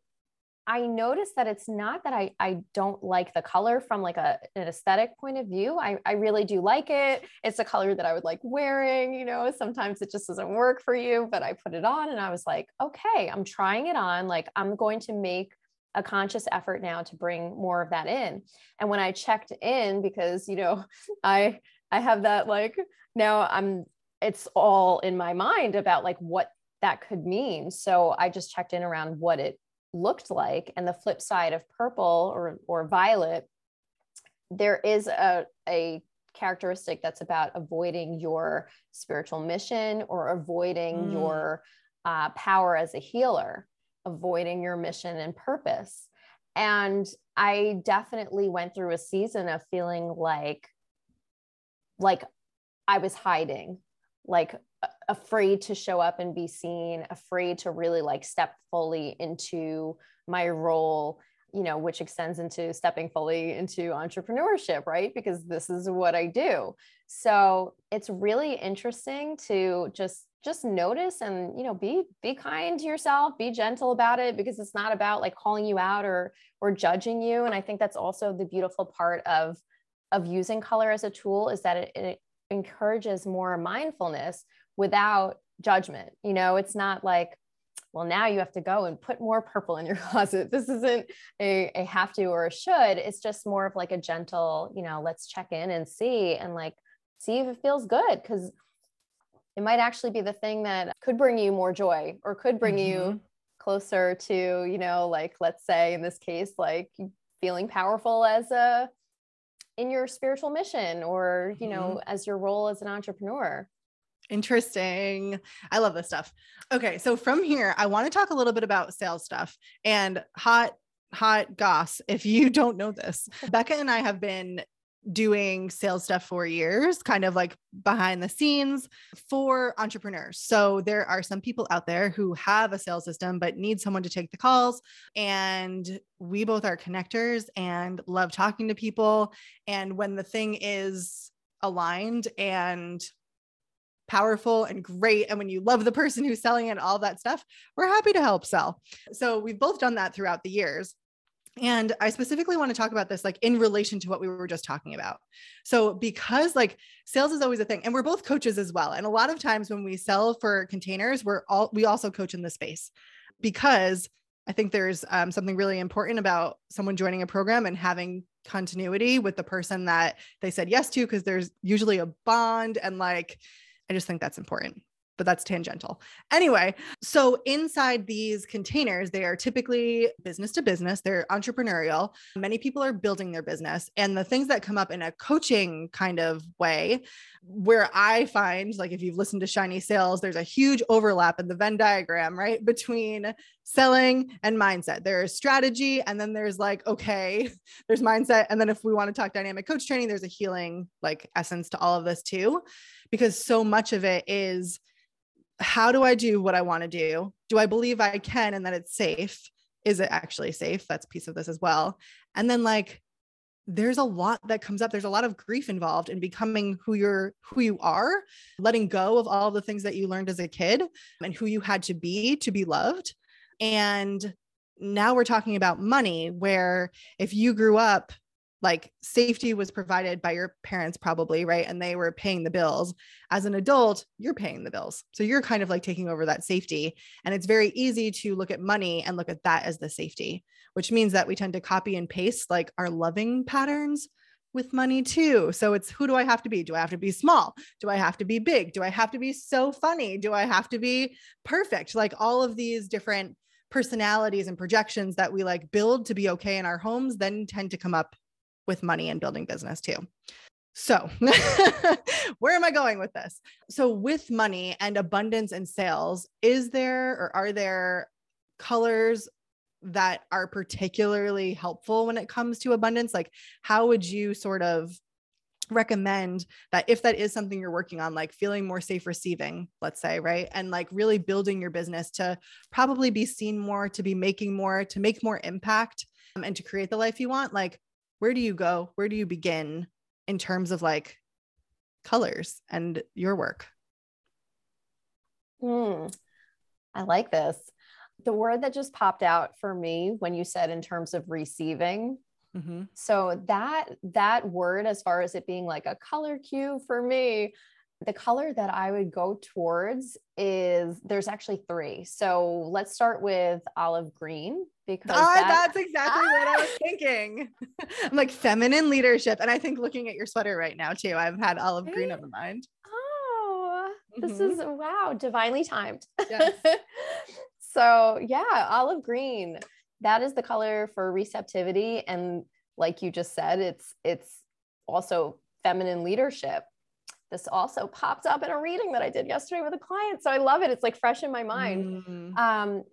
i noticed that it's not that i i don't like the color from like a, an aesthetic point of view. I, I really do like it. It's a color that i would like wearing you know? Sometimes it just doesn't work for you but i put it on and i was like okay i'm trying it on. Like i'm going to make a conscious effort now to bring more of that in. And when i checked in because you know i i have that like now i'm it's all in my mind about like what that could mean. So I just checked in around what it looked like. And the flip side of purple or, or violet, there is a, a characteristic that's about avoiding your spiritual mission or avoiding mm. your uh, power as a healer, avoiding your mission and purpose. And I definitely went through a season of feeling like, like I was hiding, like afraid to show up and be seen, afraid to really like step fully into my role. you know, which extends into stepping fully into entrepreneurship, right? Because this is what I do. So it's really interesting to just just notice and you know be be kind to yourself be gentle about it because it's not about like calling you out or or judging you and i think that's also the beautiful part of of using color as a tool is that it, it encourages more mindfulness without judgment you know it's not like well, now you have to go and put more purple in your closet. This isn't a, a have to or a should. It's just more of like a gentle, you know, let's check in and see and like see if it feels good. Cause it might actually be the thing that could bring you more joy or could bring mm-hmm. you closer to, you know, like let's say in this case, like feeling powerful as a in your spiritual mission or, you know, mm-hmm. as your role as an entrepreneur. Interesting. I love this stuff. Okay, so from here, I want to talk a little bit about sales stuff and hot, hot goss. If you don't know this, Becca and I have been doing sales stuff for years, kind of like behind the scenes for entrepreneurs. So there are some people out there who have a sales system but need someone to take the calls. And we both are connectors and love talking to people. And when the thing is aligned and powerful and great. And when you love the person who's selling it, all that stuff, we're happy to help sell. So we've both done that throughout the years. And I specifically want to talk about this like in relation to what we were just talking about. So, because like sales is always a thing, and we're both coaches as well. And a lot of times when we sell for containers, we're all we also coach in the space because I think there's um, something really important about someone joining a program and having continuity with the person that they said yes to, because there's usually a bond and like I just think that's important but that's tangential. Anyway, so inside these containers, they are typically business to business, they're entrepreneurial. Many people are building their business. And the things that come up in a coaching kind of way, where I find, like if you've listened to Shiny Sales, there's a huge overlap in the Venn diagram, right? Between selling and mindset. There's strategy, and then there's like, okay, there's mindset. And then if we want to talk dynamic coach training, there's a healing like essence to all of this too because so much of it is how do I do what I want to do? Do I believe I can and that it's safe? Is it actually safe? That's piece of this as well. And then like there's a lot that comes up. There's a lot of grief involved in becoming who you're who you are, letting go of all the things that you learned as a kid and who you had to be to be loved. And now we're talking about money where if you grew up like safety was provided by your parents probably right? And they were paying the bills. As an adult you're paying the bills. So you're kind of like taking over that safety. And it's very easy to look at money and look at that as the safety which means that we tend to copy and paste like our loving patterns with money too. So it's who do i have to be? Do i have to be small? Do i have to be big? Do i have to be so funny? Do i have to be perfect? Like all of these different personalities and projections that we like build to be okay in our homes then tend to come up with money and building business too. So, where am I going with this? So, with money and abundance and sales, is there or are there colors that are particularly helpful when it comes to abundance? Like, how would you sort of recommend that if that is something you're working on, like feeling more safe receiving, let's say, right? And like really building your business to probably be seen more, to be making more, to make more impact, um, and to create the life you want? Like, where do you go? Where do you begin in terms of like colors and your work? Hmm. I like this. The word that just popped out for me when you said in terms of receiving. Mm-hmm. So that that word, as far as it being like a color cue for me, the color that I would go towards is there's actually three. So let's start with olive green because ah, that, that's exactly ah! what I was ah! thinking. I'm like feminine leadership. And I think looking at your sweater right now too, I've had olive green on the mind. Oh, mm-hmm. this is wow, divinely timed. Yes. so yeah, olive green. That is the color for receptivity. And like you just said, it's it's also feminine leadership this also popped up in a reading that I did yesterday with a client. So I love it. It's like fresh in my mind. Mm. Um,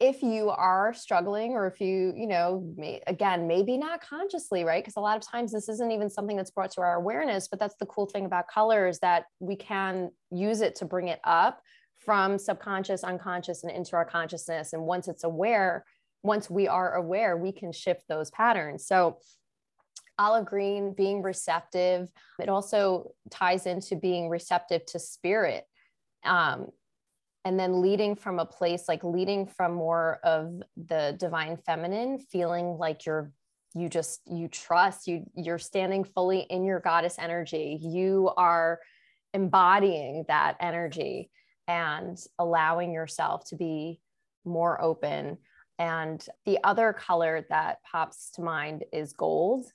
if you are struggling or if you you know may, again maybe not consciously right because a lot of times this isn't even something that's brought to our awareness but that's the cool thing about color is that we can use it to bring it up from subconscious unconscious and into our consciousness and once it's aware once we are aware, we can shift those patterns. So, olive green, being receptive, it also ties into being receptive to spirit. Um, and then leading from a place like leading from more of the divine feminine, feeling like you're you just you trust you you're standing fully in your goddess energy you are embodying that energy and allowing yourself to be more open and the other color that pops to mind is gold.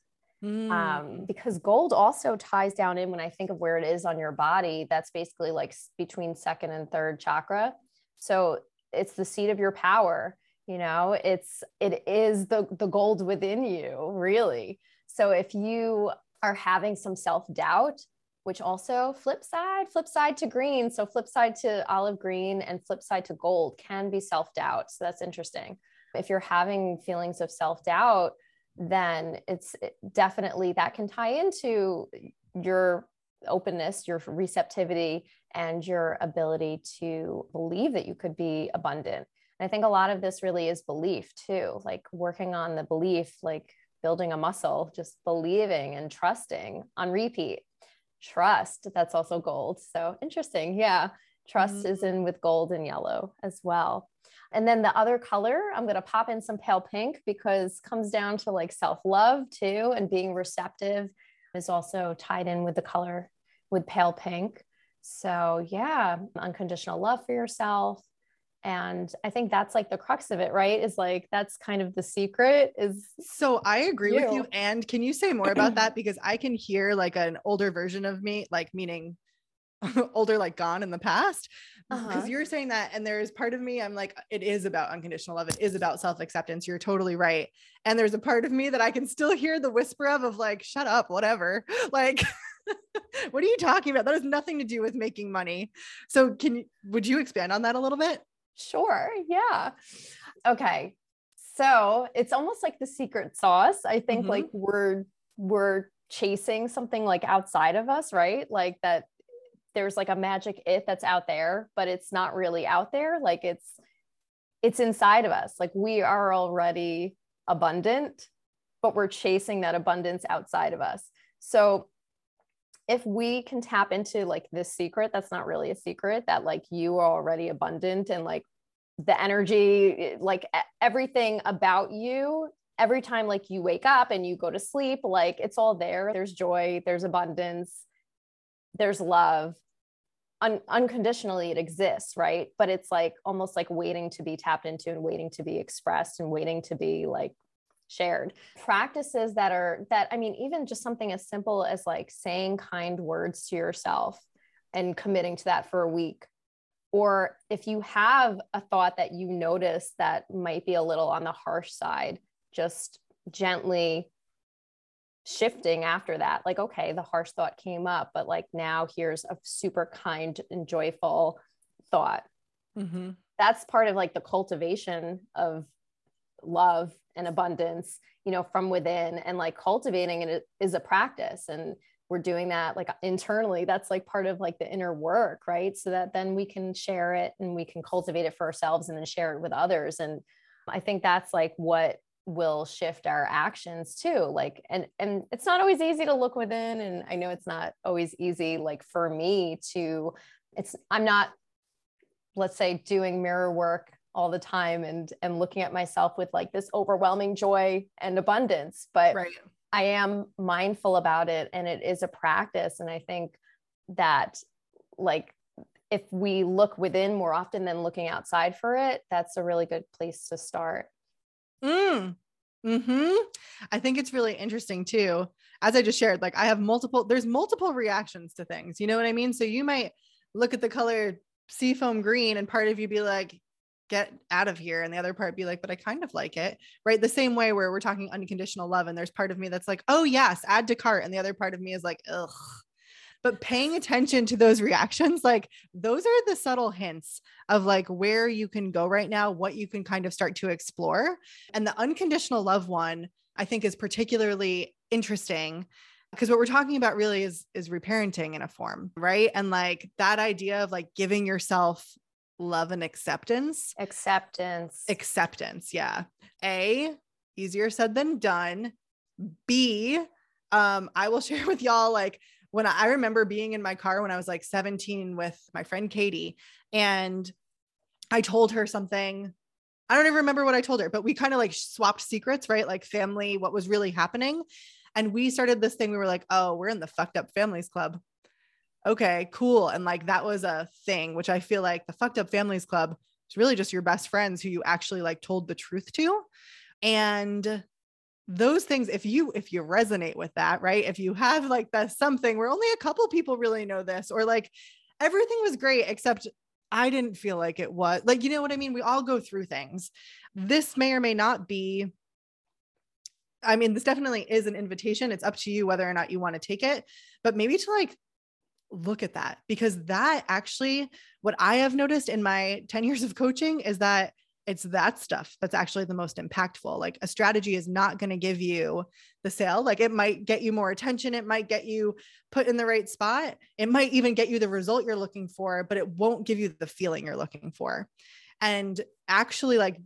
Mm. um, because gold also ties down in when i think of where it is on your body that's basically like between second and third chakra. So it's the seat of your power you know? It's it is the the gold within you really. So if you are having some self-doubt which also flip side flip side to green. So flip side to olive green and flip side to gold can be self-doubt. So that's interesting if you're having feelings of self-doubt then it's definitely that can tie into your openness your receptivity and your ability to believe that you could be abundant and I think a lot of this really is belief too, like working on the belief, like building a muscle, just believing and trusting on repeat. Trust, that's also gold. So interesting. Yeah. Trust mm-hmm. is in with gold and yellow as well. And then the other color, I'm going to pop in some pale pink because comes down to like self-love too and being receptive is also tied in with the color with pale pink. So, yeah, unconditional love for yourself, and i think that's like the crux of it right is like that's kind of the secret is so i agree you. with you and can you say more about that because i can hear like an older version of me like meaning older like gone in the past because uh-huh. you're saying that and there's part of me i'm like it is about unconditional love it is about self-acceptance you're totally right and there's a part of me that i can still hear the whisper of of like shut up whatever like what are you talking about that has nothing to do with making money so can you would you expand on that a little bit Sure. Yeah. Okay. So it's almost like the secret sauce. I think mm-hmm. like we're we're chasing something like outside of us, right? Like that there's like a magic it that's out there, but it's not really out there. Like it's it's inside of us. Like we are already abundant, but we're chasing that abundance outside of us. So if we can tap into like this secret that's not really a secret that like you are already abundant and like the energy like everything about you every time like you wake up and you go to sleep like it's all there there's joy there's abundance there's love. Un- unconditionally it exists right? But it's like almost like waiting to be tapped into and waiting to be expressed and waiting to be like shared. Practices that are that i mean even just something as simple as like saying kind words to yourself and committing to that for a week. Or if you have a thought that you notice that might be a little on the harsh side just gently shifting after that like okay the harsh thought came up but like now here's a super kind and joyful thought. Mm-hmm. that's part of like the cultivation of love and abundance you know from within and like cultivating it is a practice and we're doing that like internally. That's like part of like the inner work right? So that then we can share it and we can cultivate it for ourselves and then share it with others. And i think that's like what will shift our actions too like and and it's not always easy to look within and i know it's not always easy like for me to it's i'm not let's say doing mirror work all the time and and looking at myself with like this overwhelming joy and abundance but right. i am mindful about it and it is a practice and i think that like if we look within more often than looking outside for it that's a really good place to start mm. hmm i think it's really interesting too. As i just shared like i have multiple there's multiple reactions to things you know what i mean? So you might look at the color seafoam green and part of you be like get out of here and the other part be like but i kind of like it right? The same way where we're talking unconditional love and there's part of me that's like oh yes add to cart and the other part of me is like ugh but paying attention to those reactions like those are the subtle hints of like where you can go right now what you can kind of start to explore and the unconditional love one i think is particularly interesting because what we're talking about really is is reparenting in a form right and like that idea of like giving yourself love and acceptance. Acceptance. Acceptance. Yeah. A, easier said than done. B, um, I will share with y'all like when I, I remember being in my car when I was like 17 with my friend Katie, and I told her something. I don't even remember what I told her, but we kind of like swapped secrets, right? Like family, what was really happening. And we started this thing. We were like, oh, we're in the fucked up families club. Okay, cool. And like that was a thing, which I feel like the fucked up families club is really just your best friends who you actually like told the truth to. And those things if you if you resonate with that right? If you have like the something where only a couple people really know this or like everything was great except i didn't feel like it was like you know what i mean? We all go through things. This may or may not be i mean this definitely is an invitation. It's up to you whether or not you want to take it but maybe to like look at that because that actually what i have noticed in my 10 years of coaching is that it's that stuff that's actually the most impactful. Like a strategy is not going to give you the sale. Like it might get you more attention, it might get you put in the right spot, it might even get you the result you're looking for, but it won't give you the feeling you're looking for. And actually, like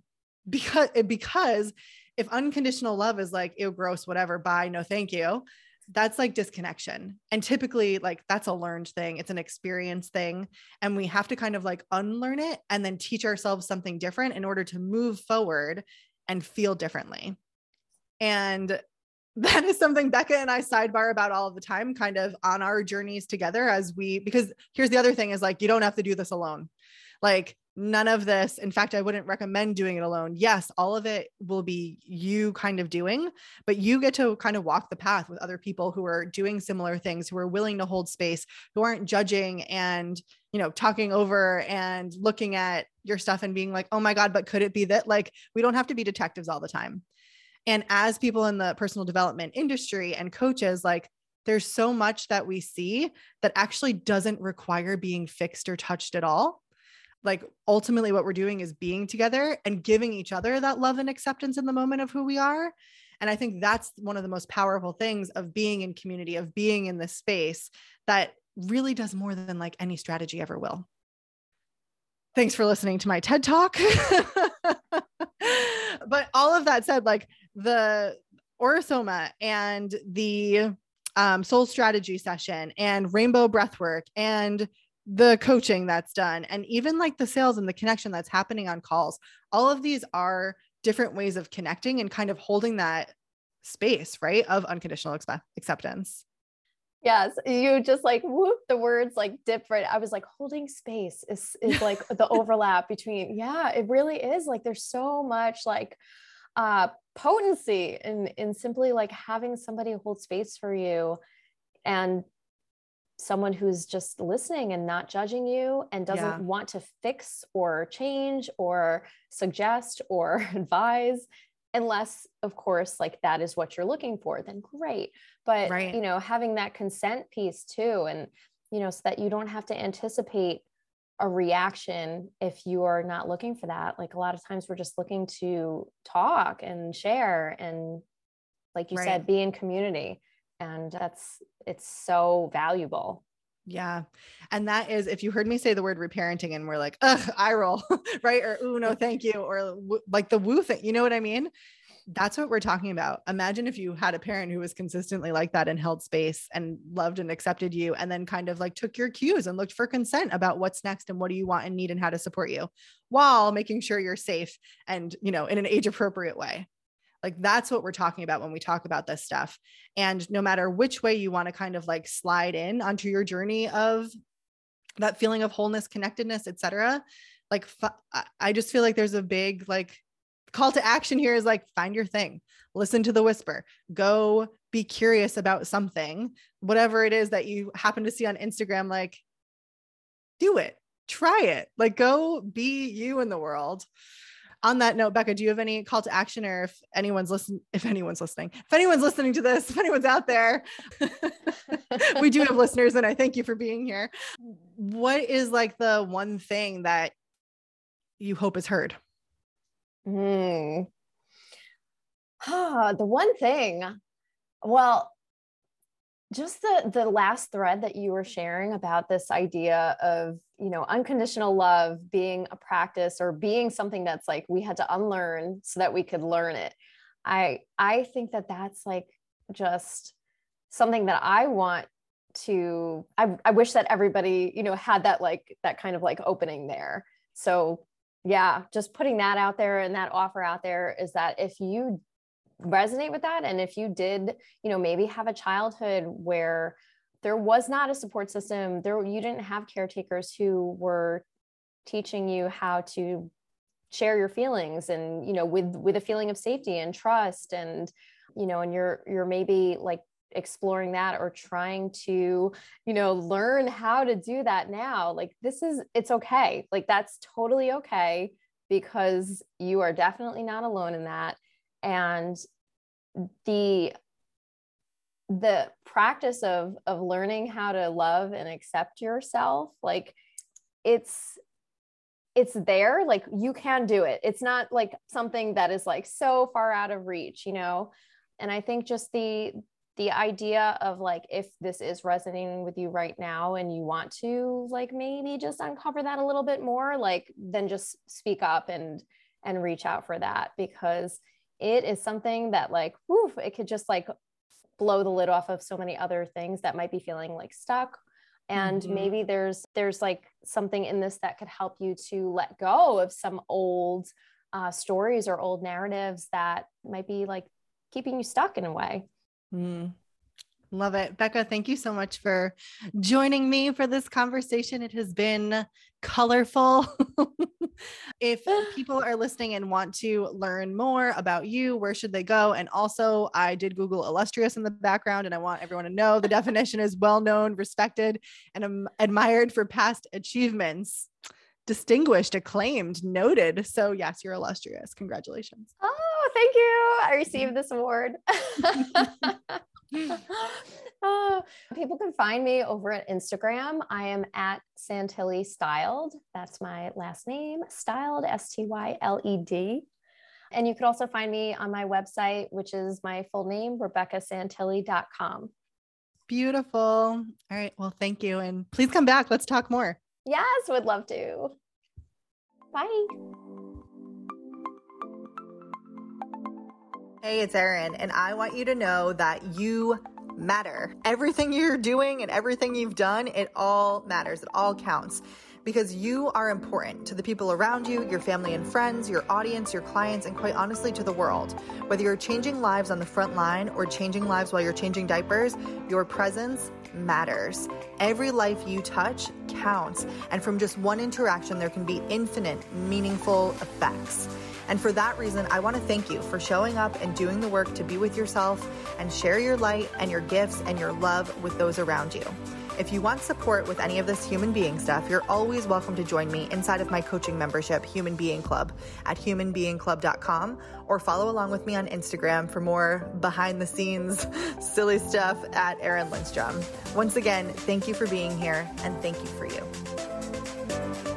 because because if unconditional love is like ew gross whatever bye no thank you that's like disconnection. And typically, like, that's a learned thing, it's an experience thing. And we have to kind of like unlearn it and then teach ourselves something different in order to move forward and feel differently. And that is something Becca and I sidebar about all the time, kind of on our journeys together as we, because here's the other thing is like, you don't have to do this alone. Like, none of this. In fact, I wouldn't recommend doing it alone. Yes, all of it will be you kind of doing, but you get to kind of walk the path with other people who are doing similar things, who are willing to hold space, who aren't judging and, you know, talking over and looking at your stuff and being like, oh my God, but could it be that? Like, we don't have to be detectives all the time. And as people in the personal development industry and coaches, like, there's so much that we see that actually doesn't require being fixed or touched at all like ultimately what we're doing is being together and giving each other that love and acceptance in the moment of who we are. And i think that's one of the most powerful things of being in community of being in this space that really does more than like any strategy ever will. Thanks for listening to my ted talk. But all of that said like the Aura-Soma and the um, soul strategy session and rainbow breathwork and the coaching that's done and even like the sales and the connection that's happening on calls all of these are different ways of connecting and kind of holding that space right of unconditional expe- acceptance. Yes you just like whoop the words like different i was like holding space is is like the overlap between yeah it really is like there's so much like uh potency in in simply like having somebody hold space for you and someone who's just listening and not judging you and doesn't yeah. want to fix or change or suggest or advise unless of course like that is what you're looking for then great but right. you know having that consent piece too and you know so that you don't have to anticipate a reaction if you are not looking for that like a lot of times we're just looking to talk and share and like you right. said be in community and that's it's so valuable yeah. And that is, if you heard me say the word reparenting and we're like, ugh, I roll, right? Or, ooh, no, thank you. Or like the woo thing, you know what I mean? That's what we're talking about. Imagine if you had a parent who was consistently like that and held space and loved and accepted you, and then kind of like took your cues and looked for consent about what's next and what do you want and need and how to support you while making sure you're safe and, you know, in an age appropriate way. Like that's what we're talking about when we talk about this stuff. And no matter which way you want to kind of like slide in onto your journey of that feeling of wholeness, connectedness, etc. Like I just feel like there's a big like call to action here is like find your thing. Listen to the whisper. Go be curious about something, whatever it is that you happen to see on Instagram like do it. Try it. Like go be you in the world on that note, Becca, do you have any call to action or if anyone's listening, if anyone's listening, if anyone's listening to this, if anyone's out there, we do have listeners and I thank you for being here. What is like the one thing that you hope is heard? Hmm. Ah, the one thing, well, just the the last thread that you were sharing about this idea of you know unconditional love being a practice or being something that's like we had to unlearn so that we could learn it i i think that that's like just something that i want to I, I wish that everybody you know had that like that kind of like opening there. So yeah just putting that out there and that offer out there is that if you resonate with that. And if you did you know maybe have a childhood where there was not a support system there you didn't have caretakers who were teaching you how to share your feelings and you know with with a feeling of safety and trust and you know and you're you're maybe like exploring that or trying to you know learn how to do that now like this is it's okay. Like that's totally okay because you are definitely not alone in that and the the practice of of learning how to love and accept yourself like it's it's there like you can do it. It's not like something that is like so far out of reach you know? And i think just the the idea of like if this is resonating with you right now and you want to like maybe just uncover that a little bit more like then just speak up and and reach out for that because it is something that like woof, it could just like blow the lid off of so many other things that might be feeling like stuck and mm-hmm. maybe there's there's like something in this that could help you to let go of some old uh, stories or old narratives that might be like keeping you stuck in a way mm. Love it. Becca, thank you so much for joining me for this conversation. It has been colorful. if people are listening and want to learn more about you, where should they go? And also, I did Google illustrious in the background, and I want everyone to know the definition is well known, respected, and admired for past achievements. Distinguished, acclaimed, noted. So, yes, you're illustrious. Congratulations. Oh, thank you. I received mm-hmm. this award. uh, people can find me over at Instagram. I am at Santilli Styled. That's my last name, Styled, S T Y L E D. And you can also find me on my website, which is my full name, RebeccaSantilli.com. Beautiful. All right. Well, thank you. And please come back. Let's talk more. Yes, would love to. Bye. Hey, it's Erin, and I want you to know that you matter. Everything you're doing and everything you've done, it all matters. It all counts because you are important to the people around you, your family and friends, your audience, your clients, and quite honestly to the world. Whether you're changing lives on the front line or changing lives while you're changing diapers, your presence matters. Every life you touch counts, and from just one interaction, there can be infinite, meaningful effects. And for that reason, I want to thank you for showing up and doing the work to be with yourself and share your light and your gifts and your love with those around you. If you want support with any of this human being stuff, you're always welcome to join me inside of my coaching membership, Human Being Club, at humanbeingclub.com or follow along with me on Instagram for more behind the scenes silly stuff at Erin Lindstrom. Once again, thank you for being here and thank you for you.